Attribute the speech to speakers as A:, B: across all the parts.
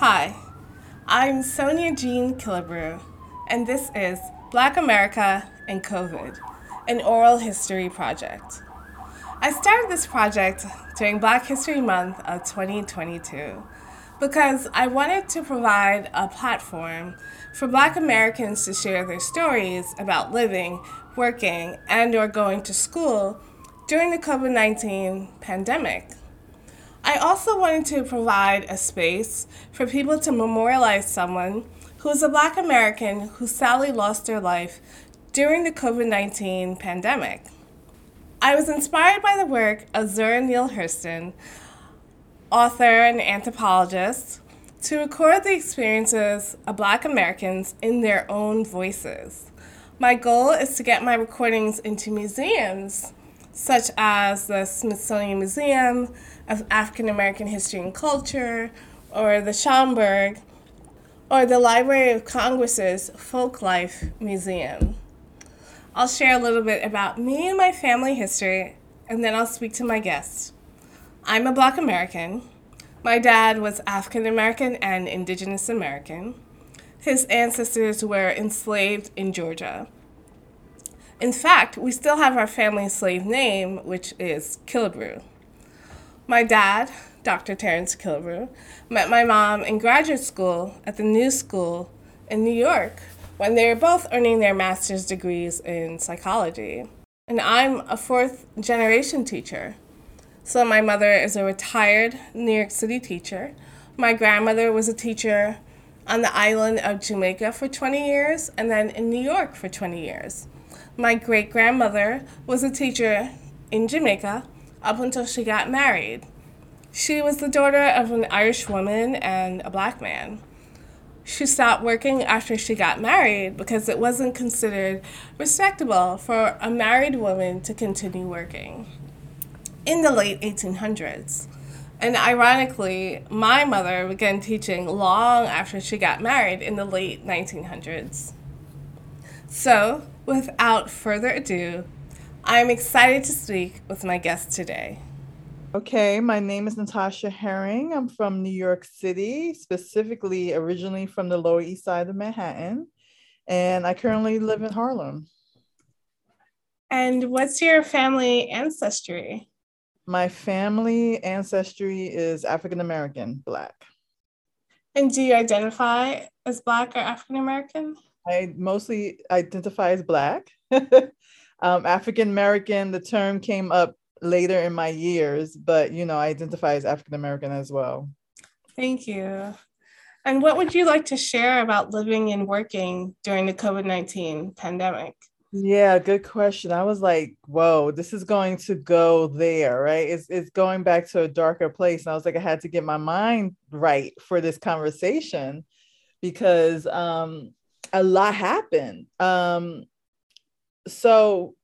A: Hi, I'm Sonia Jean Killebrew, and this is Black America and COVID, an oral history project. I started this project during Black History Month of 2022 because I wanted to provide a platform for Black Americans to share their stories about living, working, and or going to school during the COVID-19 pandemic. I also wanted to provide a space for people to memorialize someone who is a Black American who sadly lost their life during the COVID 19 pandemic. I was inspired by the work of Zora Neale Hurston, author and anthropologist, to record the experiences of Black Americans in their own voices. My goal is to get my recordings into museums, such as the Smithsonian Museum of African American History and Culture, or the Schomburg, or the Library of Congress's Folklife Museum. I'll share a little bit about me and my family history, and then I'll speak to my guests. I'm a Black American. My dad was African American and Indigenous American. His ancestors were enslaved in Georgia. In fact, we still have our family slave name, which is Killebrew. My dad, Dr. Terrence Killebrew, met my mom in graduate school at the New School in New York when they were both earning their master's degrees in psychology. And I'm a fourth generation teacher. So my mother is a retired New York City teacher. My grandmother was a teacher on the island of Jamaica for 20 years and then in New York for 20 years. My great grandmother was a teacher in Jamaica up until she got married. She was the daughter of an Irish woman and a black man she stopped working after she got married because it wasn't considered respectable for a married woman to continue working in the late 1800s. And ironically, my mother began teaching long after she got married in the late 1900s. So, without further ado, I'm excited to speak with my guest today.
B: Okay, my name is Natasha Herring. I'm from New York City, specifically originally from the Lower East Side of Manhattan, and I currently live in Harlem.
A: And what's your family ancestry?
B: My family ancestry is African American, Black.
A: And do you identify as Black or African American?
B: I mostly identify as Black. um, African American, the term came up later in my years, but you know, I identify as African American as well.
A: Thank you. And what would you like to share about living and working during the COVID 19 pandemic?
B: Yeah, good question. I was like, whoa, this is going to go there, right? It's, it's going back to a darker place. And I was like, I had to get my mind right for this conversation because um, a lot happened. Um, so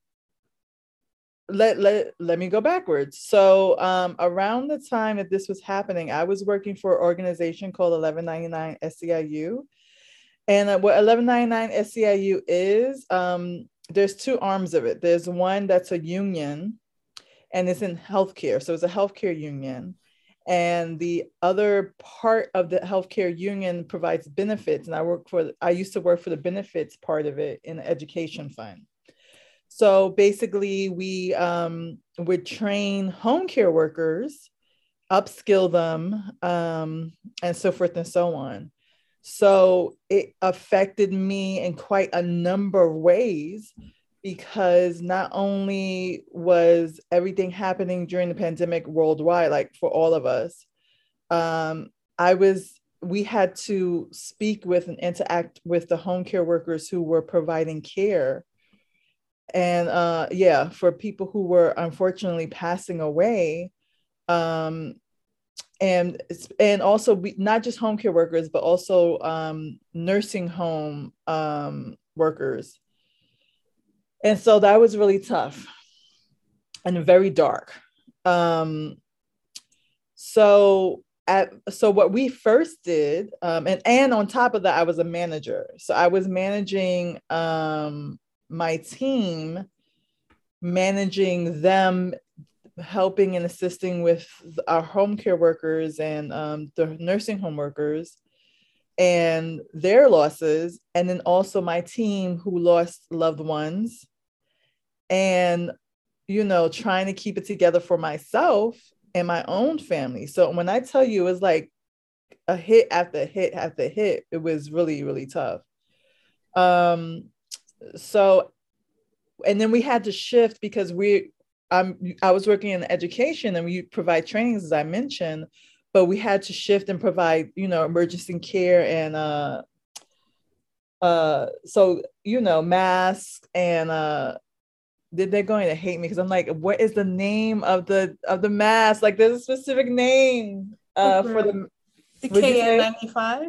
B: let let let me go backwards. So um, around the time that this was happening, I was working for an organization called 1199 SEIU. And uh, what 1199 SEIU is, um, there's two arms of it. There's one that's a union and it's in healthcare. So it's a healthcare union. And the other part of the healthcare union provides benefits. And I work for, I used to work for the benefits part of it in the education fund. So basically, we um, would train home care workers, upskill them, um, and so forth and so on. So it affected me in quite a number of ways because not only was everything happening during the pandemic worldwide, like for all of us, um, I was we had to speak with and interact with the home care workers who were providing care and uh, yeah, for people who were unfortunately passing away, um, and and also we, not just home care workers, but also um, nursing home um, workers. And so that was really tough and very dark. Um, so at, so what we first did, um, and and on top of that, I was a manager. So I was managing um, my team managing them helping and assisting with our home care workers and um, the nursing home workers and their losses, and then also my team who lost loved ones, and you know, trying to keep it together for myself and my own family. So when I tell you, it's like a hit after hit after hit, it was really, really tough. Um, so, and then we had to shift because we, I'm, I was working in education and we provide trainings, as I mentioned, but we had to shift and provide you know emergency care and uh uh so you know masks and uh they're going to hate me because i'm like what is the name of the of the mask? Like there's a specific name uh okay. for the
A: the kn95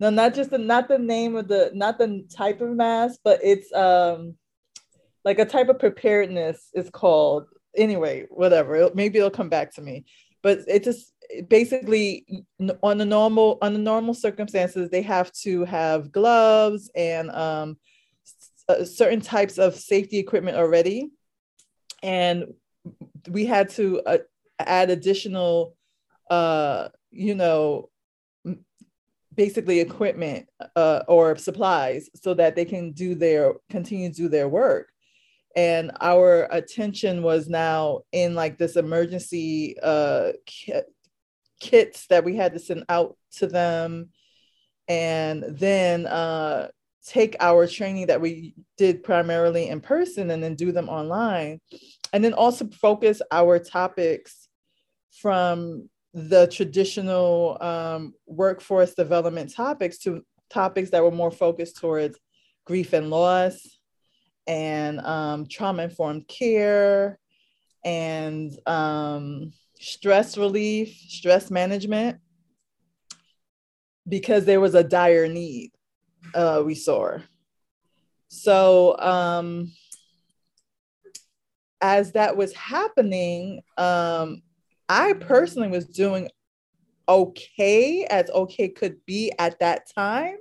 B: no not just the not the name of the not the type of mask but it's um like a type of preparedness is called. Anyway whatever. Maybe it'll come back to me. But it's just basically on the normal on the normal circumstances they have to have gloves and um, uh, certain types of safety equipment already. And we had to uh, add additional uh, you know basically equipment uh, or supplies so that they can do their continue to do their work. And our attention was now in like this emergency uh, kits that we had to send out to them. And then uh, take our training that we did primarily in person and then do them online. And then also focus our topics from the traditional um, workforce development topics to topics that were more focused towards grief and loss and um, trauma informed care and um, stress relief, stress management, because there was a dire need uh, we saw. So, um, as that was happening, um, I personally was doing okay as okay could be at that time.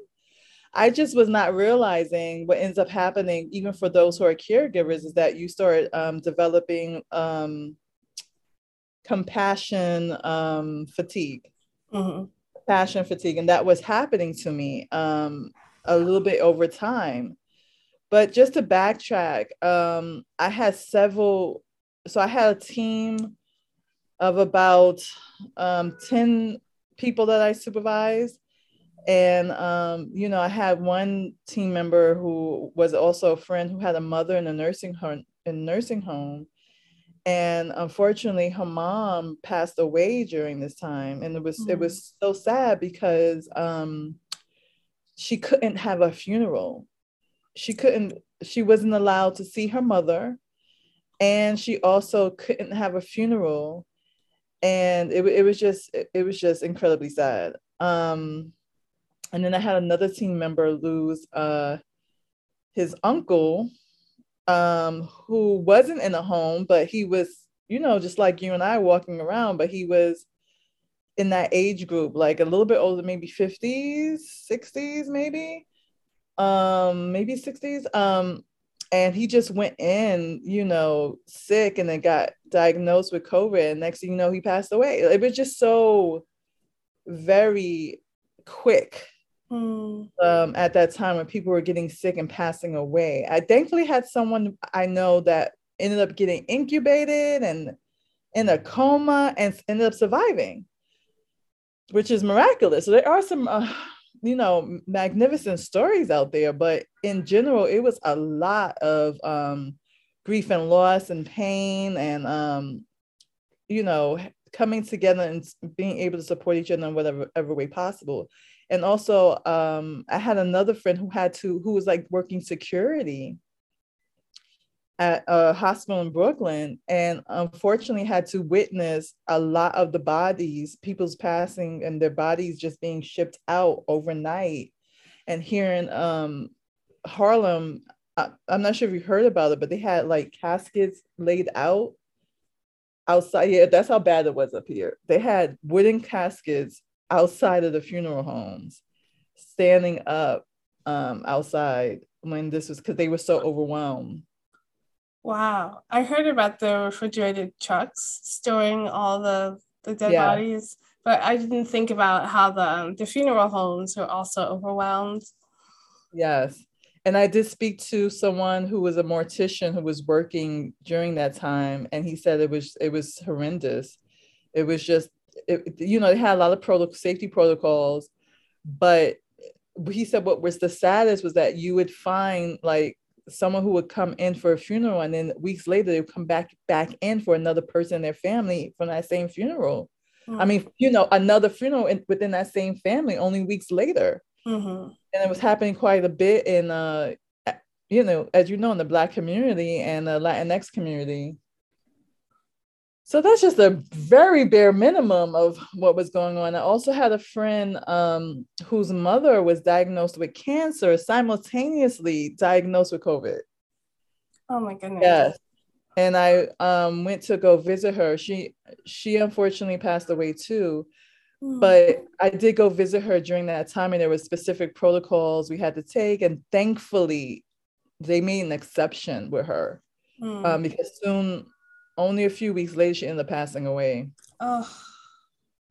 B: I just was not realizing what ends up happening, even for those who are caregivers, is that you start um, developing um, compassion um, fatigue, mm-hmm. passion fatigue, and that was happening to me um, a little bit over time. But just to backtrack, um, I had several. So I had a team of about um, ten people that I supervised, and um, you know, I had one team member who was also a friend who had a mother in a nursing home in nursing home and unfortunately her mom passed away during this time and it was mm. it was so sad because um she couldn't have a funeral. She couldn't she wasn't allowed to see her mother and she also couldn't have a funeral. And it, it was just it, it was just incredibly sad. Um and then i had another team member lose uh his uncle um, who wasn't in a home, but he was, you know, just like you and I walking around, but he was in that age group, like a little bit older, maybe 50s, 60s, maybe, um, maybe 60s. Um, and he just went in, you know, sick and then got diagnosed with COVID. And next thing you know, he passed away. It was just so very quick Mm. Um, at that time when people were getting sick and passing away. I thankfully had someone I know that ended up getting incubated and in a coma and ended up surviving, which is miraculous. So there are some, uh, you know, magnificent stories out there, but in general, it was a lot of um, grief and loss and pain and, um, you know, coming together and being able to support each other in whatever, whatever way possible and also um, i had another friend who had to who was like working security at a hospital in brooklyn and unfortunately had to witness a lot of the bodies people's passing and their bodies just being shipped out overnight. And here in um, harlem I, i'm not sure if you heard about it but they had like caskets laid out outside. Yeah that's how bad it was up here. They had wooden caskets outside of the funeral homes, standing up um, outside when this was because they were so overwhelmed.
A: Wow. I heard about the refrigerated trucks storing all the, the dead yeah. bodies, but I didn't think about how the um, the funeral homes were also overwhelmed.
B: Yes. And I did speak to someone who was a mortician who was working during that time, and he said it was it was horrendous. It was just, it, you know, they had a lot of protocol, safety protocols, but he said what was the saddest was that you would find like someone who would come in for a funeral and then weeks later they would come back back in for another person in their family from that same funeral. Mm-hmm. I mean, you know, another funeral in, within that same family only weeks later. Mm-hmm. And it was happening quite a bit in, uh, you know, as you know, in the Black community and the Latinx community. So that's just a very bare minimum of what was going on. I also had a friend um, whose mother was diagnosed with cancer, simultaneously diagnosed with COVID.
A: Oh my goodness.
B: Yes. And I um, went to go visit her. She she unfortunately passed away too. Mm. But I did go visit her during that time, and there were specific protocols we had to take. And thankfully, they made an exception with her mm. um, because soon only a few weeks later, she ended up passing away. Oh.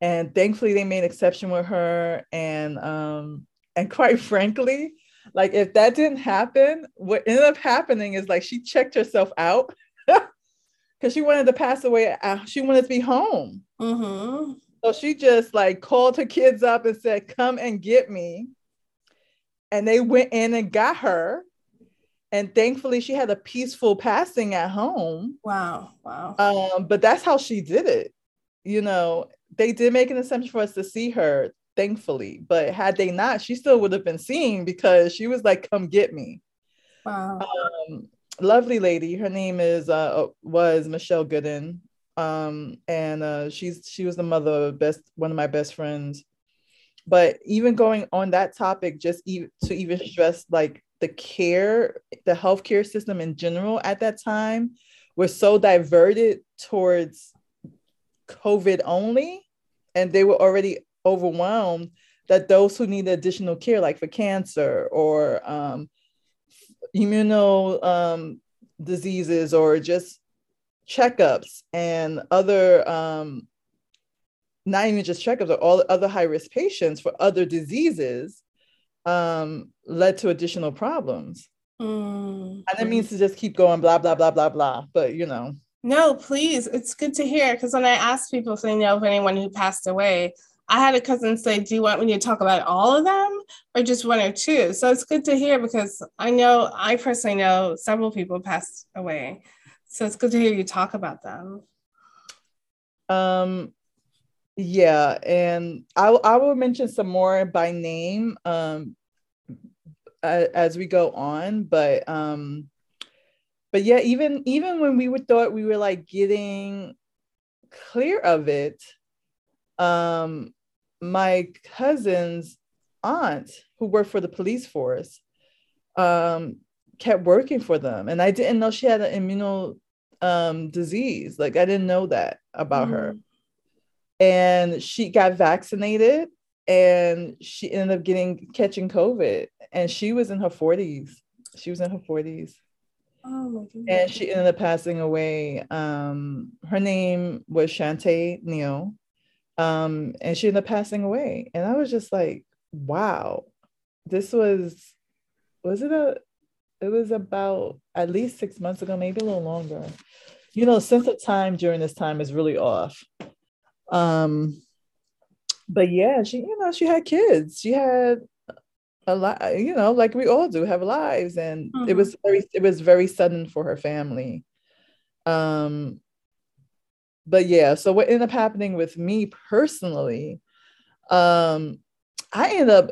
B: And thankfully, they made an exception with her. And um, and quite frankly, like if that didn't happen, what ended up happening is like she checked herself out because she wanted to pass away. Uh, she wanted to be home. Mm-hmm. So she just like called her kids up and said, "Come and get me." And they went in and got her and thankfully she had a peaceful passing at home.
A: Wow wow.
B: Um but that's how she did it. You know they did make an assumption for us to see her thankfully. But had they not she still would have been seen because she was like come get me. Wow. Um, lovely lady. Her name is uh, uh was michelle gooden. Um and uh she's she was the mother of best one of my best friends. But even going on that topic just even to even stress like the care, the healthcare system in general at that time was so diverted towards COVID only, and they were already overwhelmed that those who need additional care, like for cancer or um, immuno um, diseases or just checkups and other, um, not even just checkups, or all other high risk patients for other diseases, um, led to additional problems. Mm. I didn't mean to just keep going, blah, blah, blah, blah, blah. But, you know.
A: No, please. It's good to hear. Because when I asked people if they know of anyone who passed away, I had a cousin say, Do you want me to talk about all of them or just one or two? So it's good to hear because I know, I personally know several people passed away. So it's good to hear you talk about them.
B: Um, yeah, and I, I will mention some more by name um, as we go on, but um, but yeah, even even when we would thought we were like getting clear of it, um, my cousin's aunt who worked for the police force um, kept working for them, and I didn't know she had an immuno um, disease. Like I didn't know that about mm. her and she got vaccinated and she ended up getting catching COVID and she was in her 40s. She was in her 40s. Oh my goodness. And she ended up passing away. Um, her name was Shantae Neal. Um, and she ended up passing away. And I was just like, wow, this was, was it a, it was about at least six months ago, maybe a little longer. You know, sense of time during this time is really off. Um, but yeah, she, you know, she had kids. She had a lot, you know, like we all do have lives. And mm-hmm. it was very, it was very sudden for her family. Um, but yeah, so what ended up happening with me personally, um, I ended up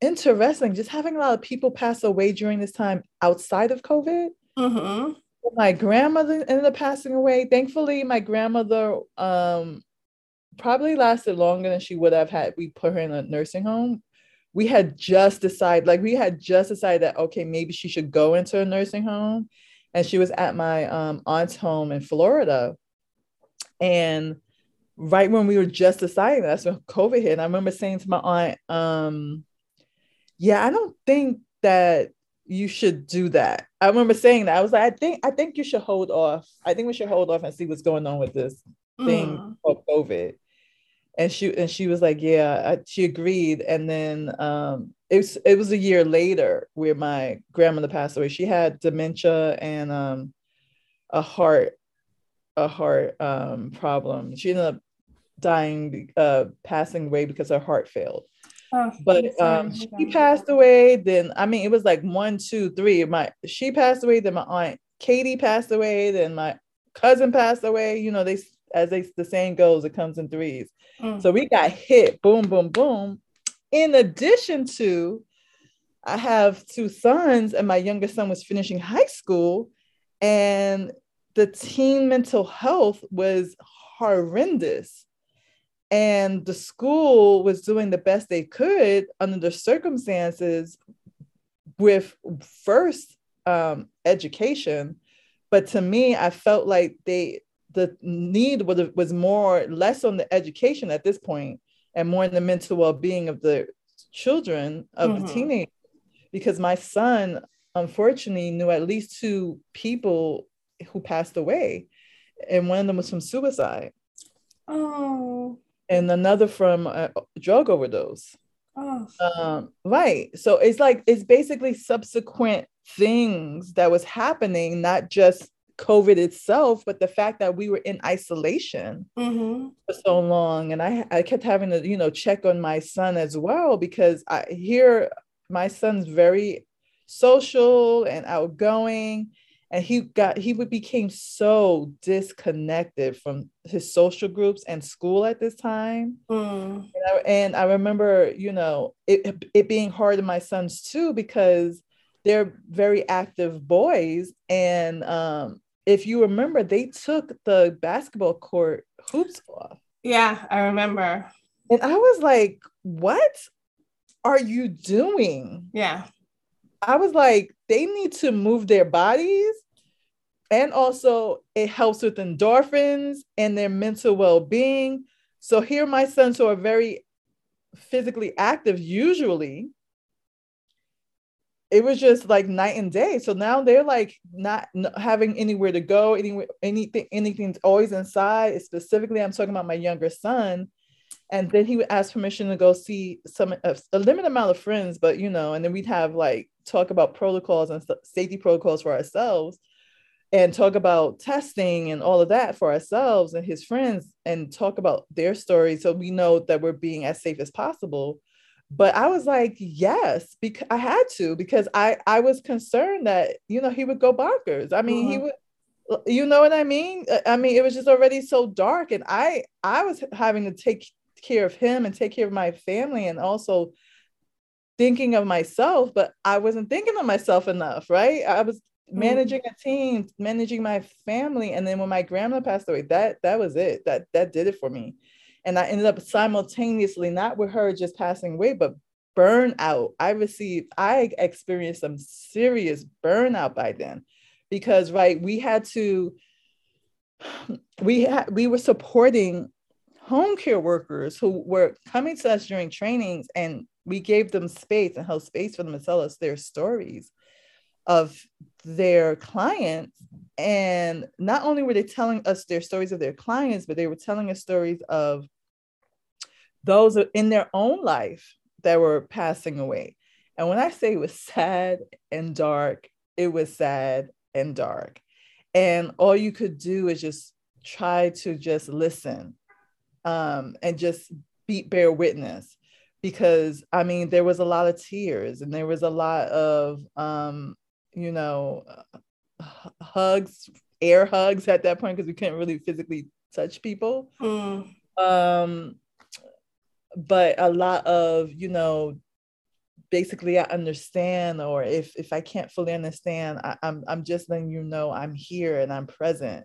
B: interesting just having a lot of people pass away during this time outside of COVID. Mm-hmm my grandmother ended up passing away. Thankfully, my grandmother um, probably lasted longer than she would have had we put her in a nursing home. We had just decided, like we had just decided that okay, maybe she should go into a nursing home. And she was at my um, aunt's home in Florida. And right when we were just deciding, that's when COVID hit. And I remember saying to my aunt, um, yeah, I don't think that you should do that. I remember saying that. I was like, I think I think you should hold off. I think we should hold off and see what's going on with this thing mm. called COVID. and she and she was like yeah I, she agreed and then um it was it was a year later where my grandmother passed away she had dementia and um a heart a heart um problem she ended up dying uh passing away because her heart failed oh, but um she passed away then i mean it was like one two three my she passed away then my aunt katie passed away then my cousin passed away you know they as they, the saying goes it comes in threes Mm. So we got hit, boom, boom, boom. In addition to, I have two sons, and my youngest son was finishing high school, and the teen mental health was horrendous. And the school was doing the best they could under the circumstances with first um, education. But to me, I felt like they the need was, was more less on the education at this point and more in the mental well-being of the children of mm-hmm. the teenagers because my son unfortunately knew at least two people who passed away and one of them was from suicide oh and another from a drug overdose oh um, right so it's like it's basically subsequent things that was happening not just COVID itself, but the fact that we were in isolation mm-hmm. for so long. And I, I kept having to, you know, check on my son as well, because I hear my son's very social and outgoing. And he got, he would became so disconnected from his social groups and school at this time. Mm. And, I, and I remember, you know, it, it being hard on my sons too, because they're very active boys and um, if you remember, they took the basketball court hoops off.
A: Yeah, I remember.
B: And I was like, what are you doing?
A: Yeah.
B: I was like, they need to move their bodies. And also, it helps with endorphins and their mental well being. So, here, my sons who are very physically active, usually, it was just like night and day. So now they're like not, having anywhere to go, anywhere, anything, anything's always inside. Specifically, I'm talking about my younger son. And then he would ask permission to go see some a, a limited amount of friends, but you know, and then we'd have like talk about protocols and safety protocols for ourselves and talk about testing and all of that for ourselves and his friends and talk about their stories so we know that we're being as safe as possible but I was like, yes, because I had to because I I was concerned that you know he would go bonkers. I mean, mm-hmm. he would you know what I mean? Uh, I mean, it was just already so dark and I I was having to take care of him and take care of my family and also thinking of myself, but I wasn't thinking of myself enough, right? I was mm-hmm. Mm-hmm. managing a team, managing my family and then when my grandma passed away, that that was it. That that did it for me and I ended up simultaneously, not with her just passing away, but burnout. I received, I experienced some serious burnout by then because, right, we had to, we had, we were supporting home care workers who were coming to us during trainings and we gave them space and held space for them to tell us their stories of their clients and not only were they telling us their stories of their clients but they were telling us stories of those in their own life that were passing away. And when I say it was sad and dark, it was sad and dark. And all you could do is just try to just listen um, and just be bear witness because I mean there was a lot of tears and there was a lot of um, you know hugs, air hugs at that point because we couldn't really physically touch people. Mm. Um, but a lot of you know basically i understand or if if i can't fully understand I, I'm, I'm just letting you know i'm here and i'm present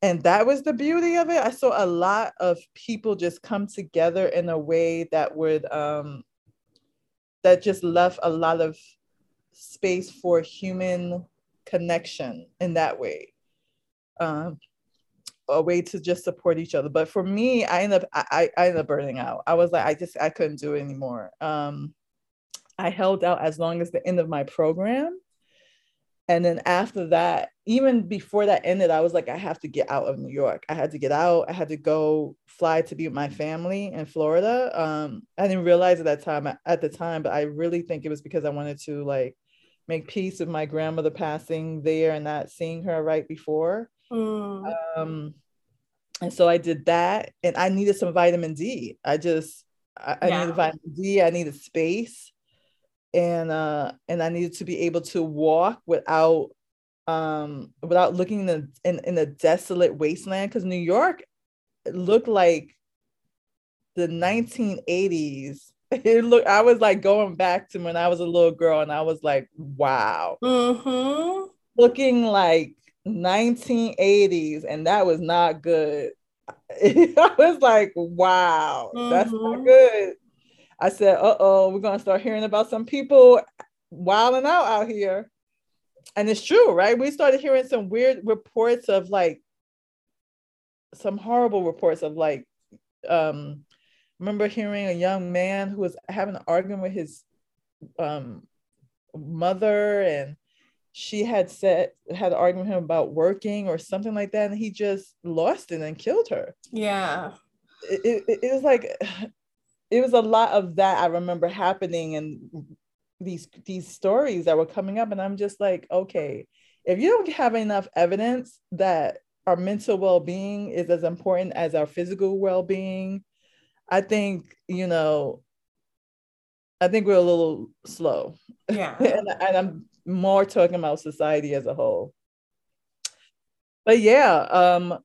B: and that was the beauty of it i saw a lot of people just come together in a way that would um that just left a lot of space for human connection in that way um a way to just support each other. But for me, I end up I, I ended up burning out. I was like, I just I couldn't do it anymore. Um, I held out as long as the end of my program. and then after that, even before that ended, I was like, I have to get out of New York. I had to get out. I had to go fly to be with my family in Florida. Um, I didn't realize at that time at the time, but I really think it was because I wanted to like make peace with my grandmother passing there and not seeing her right before. Mm. Um, and so I did that, and I needed some vitamin D. I just I, yeah. I needed vitamin D. I needed space and uh and I needed to be able to walk without um without looking in the in, in a desolate wasteland because New York looked like the 1980s. It looked I was like going back to when I was a little girl and I was like, wow. Mm-hmm. Looking like 1980s, and that was not good. I was like, wow, mm-hmm. that's not mm-hmm. good. I said, uh oh, we're going to start hearing about some people wilding out out here. And it's true, right? We started hearing some weird reports of like, some horrible reports of like, um, remember hearing a young man who was having an argument with his um, mother and she had said had an argument with him about working or something like that and he just lost it and killed her.
A: Yeah.
B: It, it, it was like it was a lot of that I remember happening and these these stories that were coming up and I'm just like okay if you don't have enough evidence that our mental well-being is as important as our physical well-being I think you know I think we're a little slow
A: yeah
B: and, and I'm more talking about society as a whole but yeah um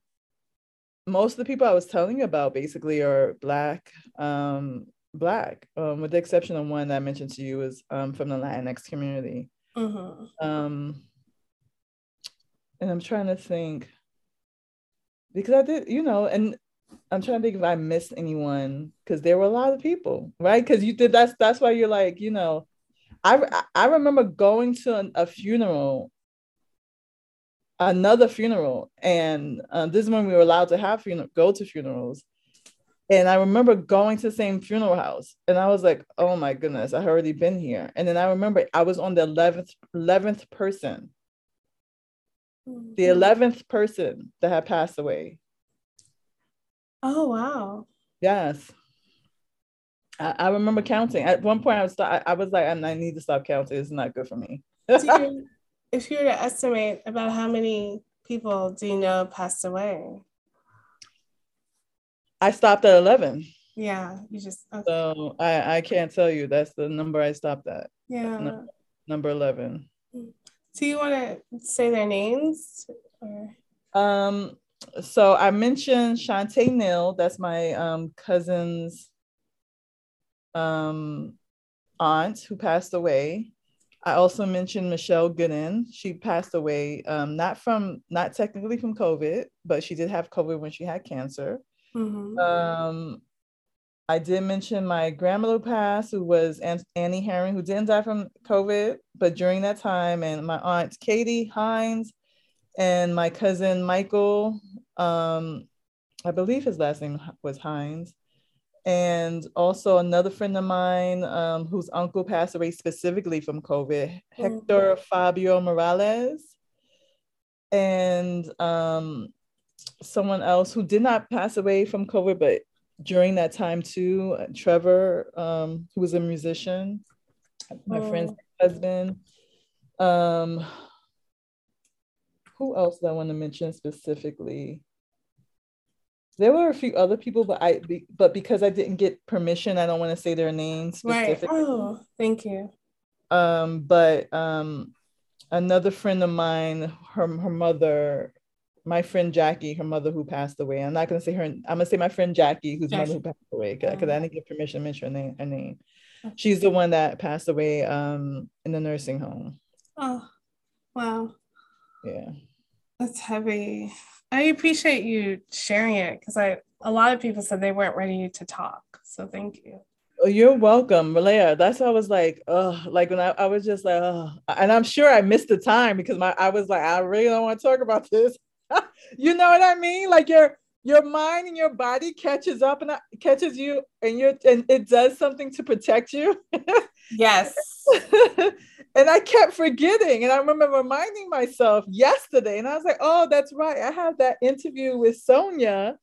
B: most of the people I was telling you about basically are black, um, black, um, with the exception of one that I mentioned to you is um, from the Latinx community. Mm-hmm. Um, and I'm trying to think because I did, you know, and I'm trying to think if I missed anyone because there were a lot of people, right? Because you did that's that's why you're like, you know, I I remember going to a, a funeral another funeral and uh, this is when we were allowed to have funeral go to funerals and i remember going to the same funeral house and i was like oh my goodness I've already been here and then i remember i was on the 11th 11th person the 11th mm-hmm. person that had passed away
A: oh wow
B: yes I, I remember counting at one point i was I, I was like i need to stop counting it's not good for me
A: if you were to estimate about how many people do you know passed away?
B: I stopped at 11.
A: Yeah, you just.
B: Okay. So I, I can't tell you. That's the number I stopped at.
A: Yeah.
B: Number, number 11.
A: Do you want to say their names? Or?
B: Um, so I mentioned Shantae Neal. That's my um, cousin's um, aunt who passed away. I also mentioned Michelle Gooden. She passed away, um, not from, not technically from COVID, but she did have COVID when she had cancer. Mm-hmm. Um, I did mention my grandmother passed, who was Annie Herring, who didn't die from COVID, but during that time, and my aunt Katie Hines, and my cousin Michael. Um, I believe his last name was Hines and also another friend of mine um, whose uncle passed away specifically from COVID, mm-hmm. Hector Fabio Morales, and um, someone else who did not pass away from COVID, but during that time too, Trevor, um, who was a musician, my oh. friend's husband. Who else do I want to mention specifically? There were a few other people, but I but because I didn't get permission, I don't want to say their names.
A: Right. Oh, thank you.
B: Um, but um, another friend of mine, her her mother, my friend Jackie, her mother who passed away. I'm not gonna say her. I'm gonna say my friend Jackie, whose mother who passed away, because I didn't get permission to mention her name. Her name. She's the one that passed away um in the nursing home.
A: Oh, wow.
B: Yeah.
A: That's heavy. I appreciate you sharing it because I a lot of people said they weren't ready to talk. So thank you.
B: Oh, you're welcome, Malaya. That's why I was like, oh, like when I, I was just like, oh, and I'm sure I missed the time because my I was like, I really don't want to talk about this. you know what I mean? Like your your mind and your body catches up and catches you, and you and it does something to protect you.
A: yes.
B: and I kept forgetting. And I remember reminding myself yesterday, and I was like, oh, that's right. I have that interview with Sonia.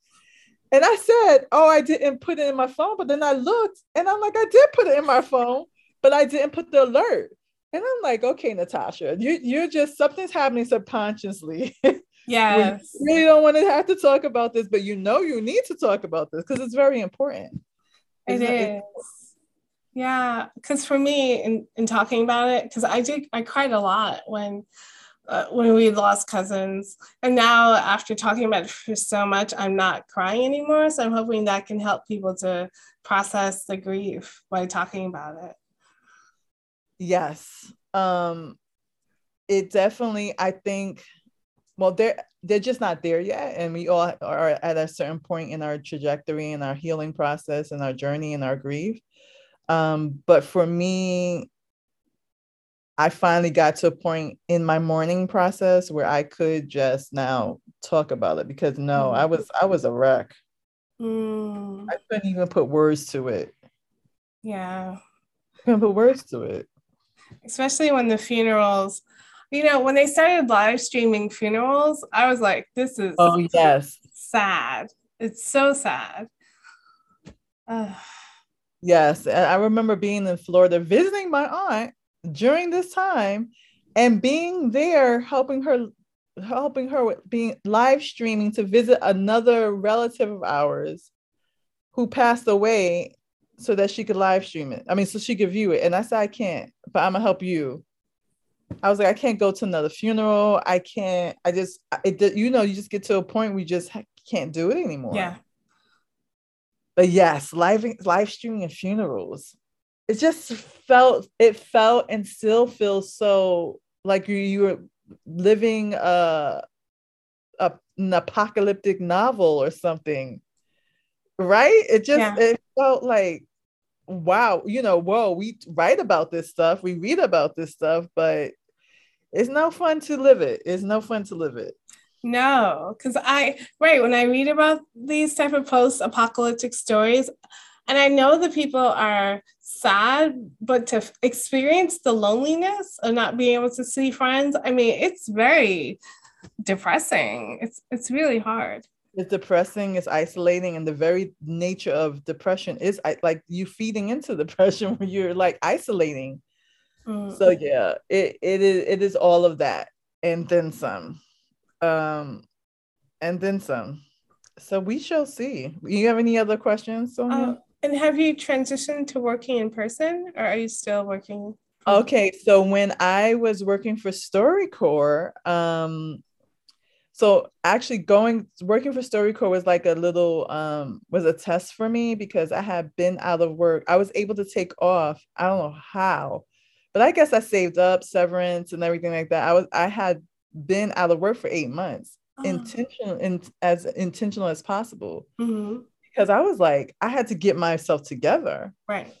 B: And I said, oh, I didn't put it in my phone. But then I looked and I'm like, I did put it in my phone, but I didn't put the alert. And I'm like, okay, Natasha, you, you're just something's happening subconsciously.
A: Yeah.
B: you really don't want to have to talk about this, but you know you need to talk about this because it's very important.
A: It is. Yeah, because for me, in, in talking about it, because I did, I cried a lot when uh, when we lost cousins, and now after talking about it for so much, I'm not crying anymore. So I'm hoping that can help people to process the grief by talking about it.
B: Yes, um, it definitely. I think. Well, they're they're just not there yet, and we all are at a certain point in our trajectory, in our healing process, in our journey, in our grief um, but for me, I finally got to a point in my mourning process where I could just now talk about it because no, I was I was a wreck.
A: Mm.
B: I couldn't even put words to it.
A: Yeah.
B: I couldn't put words to it.
A: Especially when the funerals, you know, when they started live streaming funerals, I was like, this is
B: oh yes.
A: Sad. It's so sad. Ugh.
B: Yes, I remember being in Florida visiting my aunt during this time and being there helping her helping her with being live streaming to visit another relative of ours who passed away so that she could live stream it. I mean, so she could view it. And I said, I can't, but I'm gonna help you. I was like, I can't go to another funeral. I can't, I just, it, you know, you just get to a point where you just can't do it anymore.
A: Yeah
B: but yes, live live streaming and funerals. It just felt it felt and still feels so like you you were living a, a an apocalyptic novel or something. Right? It just yeah. it felt like wow, you know, whoa, we write about this stuff, we read about this stuff, but it's no fun to live it. It's no fun to live it.
A: No, because I right when I read about these type of post-apocalyptic stories, and I know the people are sad, but to experience the loneliness of not being able to see friends, I mean, it's very depressing. It's it's really hard.
B: It's depressing. It's isolating, and the very nature of depression is like you feeding into depression when you're like isolating. Mm. So yeah, it it is it is all of that and then some um, and then some. So we shall see. You have any other questions, Sonia?
A: Um, and have you transitioned to working in person, or are you still working?
B: Okay, so when I was working for StoryCorps, um, so actually going working for StoryCorps was like a little um was a test for me because I had been out of work. I was able to take off. I don't know how, but I guess I saved up severance and everything like that. I was I had been out of work for eight months, oh. intentional and as intentional as possible.
A: Mm-hmm.
B: Because I was like, I had to get myself together.
A: Right.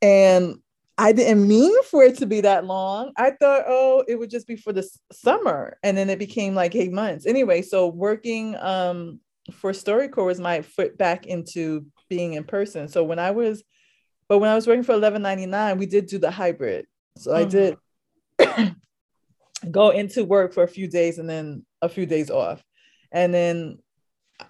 B: And I didn't mean for it to be that long. I thought, oh, it would just be for the summer. And then it became like eight months. Anyway, so working um, for StoryCorps was my foot back into being in person. So when I was, but when I was working for 1199, we did do the hybrid. So mm-hmm. I did go into work for a few days and then a few days off. And then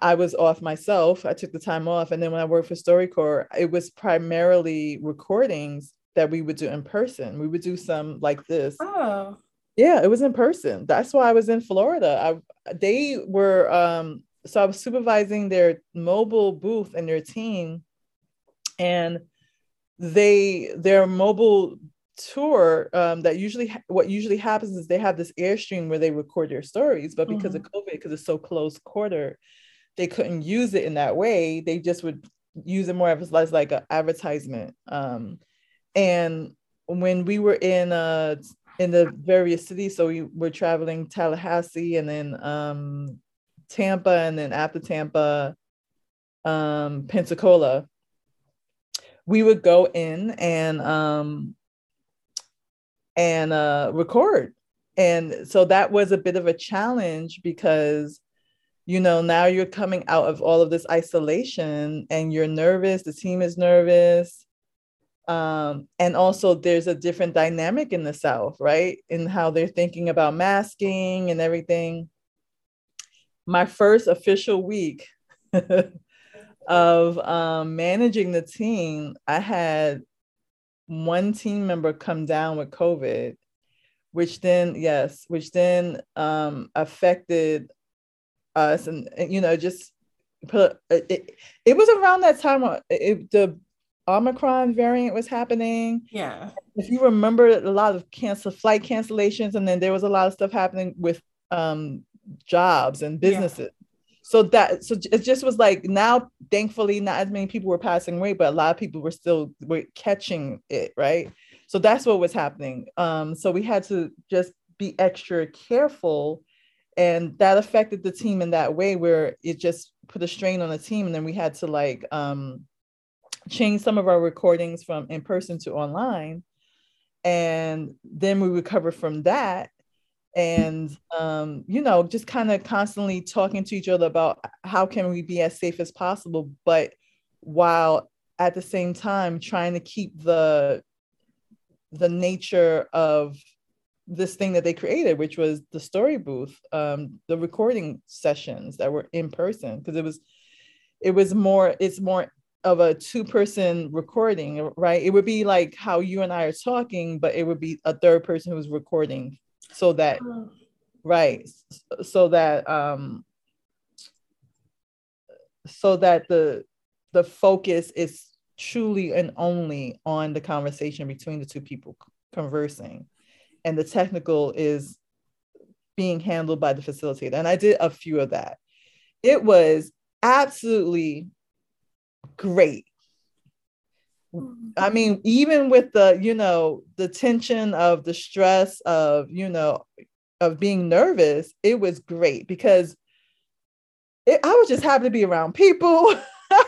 B: I was off myself. I took the time off. And then when I worked for StoryCorps, it was primarily recordings that we would do in person. We would do some like this.
A: Oh.
B: Yeah, it was in person. That's why I was in Florida. I they were um so I was supervising their mobile booth and their team and they their mobile tour um, that usually what usually happens is they have this airstream where they record their stories but because mm-hmm. of covid because it's so close quarter they couldn't use it in that way they just would use it more as less like an advertisement um, and when we were in uh in the various cities so we were traveling tallahassee and then um tampa and then after tampa um pensacola we would go in and um and uh, record. And so that was a bit of a challenge because, you know, now you're coming out of all of this isolation and you're nervous, the team is nervous. Um, and also there's a different dynamic in the South, right? In how they're thinking about masking and everything. My first official week of um, managing the team, I had one team member come down with COVID, which then, yes, which then um, affected us and, and, you know, just put it, it was around that time it, the Omicron variant was happening.
A: Yeah.
B: If you remember a lot of cancel flight cancellations, and then there was a lot of stuff happening with um, jobs and businesses. Yeah. So that so it just was like now, thankfully, not as many people were passing away, but a lot of people were still were catching it, right? So that's what was happening. Um, so we had to just be extra careful, and that affected the team in that way where it just put a strain on the team, and then we had to like um, change some of our recordings from in person to online and then we recover from that and um, you know just kind of constantly talking to each other about how can we be as safe as possible but while at the same time trying to keep the the nature of this thing that they created which was the story booth um, the recording sessions that were in person because it was it was more it's more of a two person recording, right? It would be like how you and I are talking, but it would be a third person who's recording so that, oh. right. So that, um, so that the, the focus is truly and only on the conversation between the two people conversing and the technical is being handled by the facilitator. And I did a few of that. It was absolutely great. I mean, even with the, you know, the tension of the stress of, you know, of being nervous, it was great because it, I was just happy to be around people. I,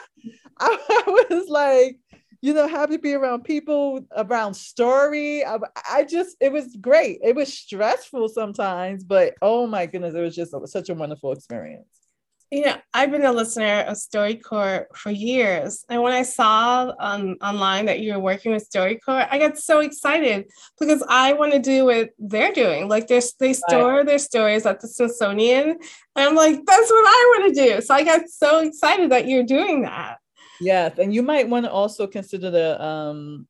B: I, was like, you know, happy to be around people, around story. I, I, just, it was great. It was stressful sometimes, but oh my goodness, it was just such a wonderful experience.
A: You know, I've been a listener of StoryCorps for years. And when I saw um, online that you were working with StoryCorps, I got so excited because I want to do what they're doing. Like they store right. their stories at the Smithsonian. And I'm like, that's what I want to do. So I got so excited that you're doing that.
B: Yes. And you might want to also consider the, um,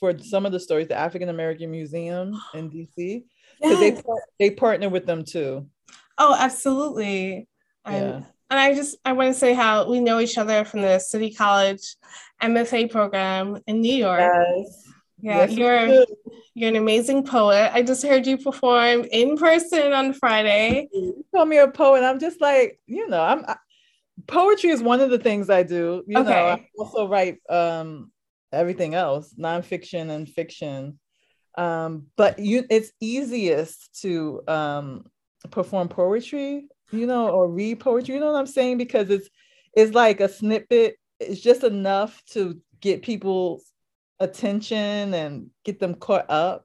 B: for some of the stories, the African American Museum in DC, because yes. they, they partner with them too.
A: Oh, absolutely. And, yeah. and I just I want to say how we know each other from the City College MFA program in New York. Yes. Yeah, yes, you're you're an amazing poet. I just heard you perform in person on Friday.
B: You call me a poet. I'm just like, you know, I'm I, poetry is one of the things I do. You okay. know, I also write um everything else, nonfiction and fiction. Um, but you it's easiest to um perform poetry you know, or read poetry. You know what I'm saying? Because it's it's like a snippet. It's just enough to get people's attention and get them caught up.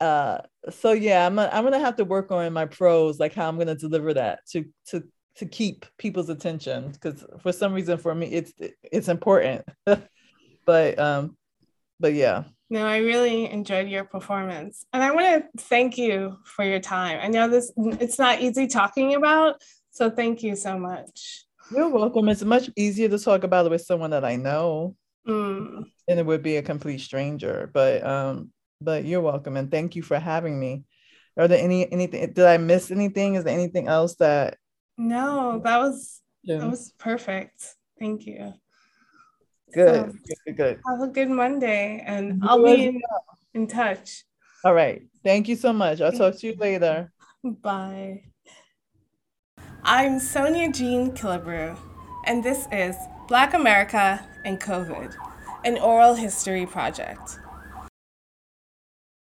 B: Uh, so yeah, I'm a, I'm gonna have to work on my prose, like how I'm gonna deliver that to to to keep people's attention because for some reason for me it's it's important. but um, but yeah.
A: No, I really enjoyed your performance. And I want to thank you for your time. I know this it's not easy talking about, so thank you so much.
B: You're welcome. It's much easier to talk about it with someone that I know mm. than it would be a complete stranger. But um, but you're welcome and thank you for having me. Are there any anything did I miss anything? Is there anything else that
A: no, that was yeah. that was perfect. Thank you.
B: Good. So, good. Good.
A: Have a good Monday and I'll be in, in touch.
B: All right. Thank you so much. I'll talk to you later.
A: Bye. I'm Sonia Jean Killebrew, and this is Black America and COVID, an oral history project.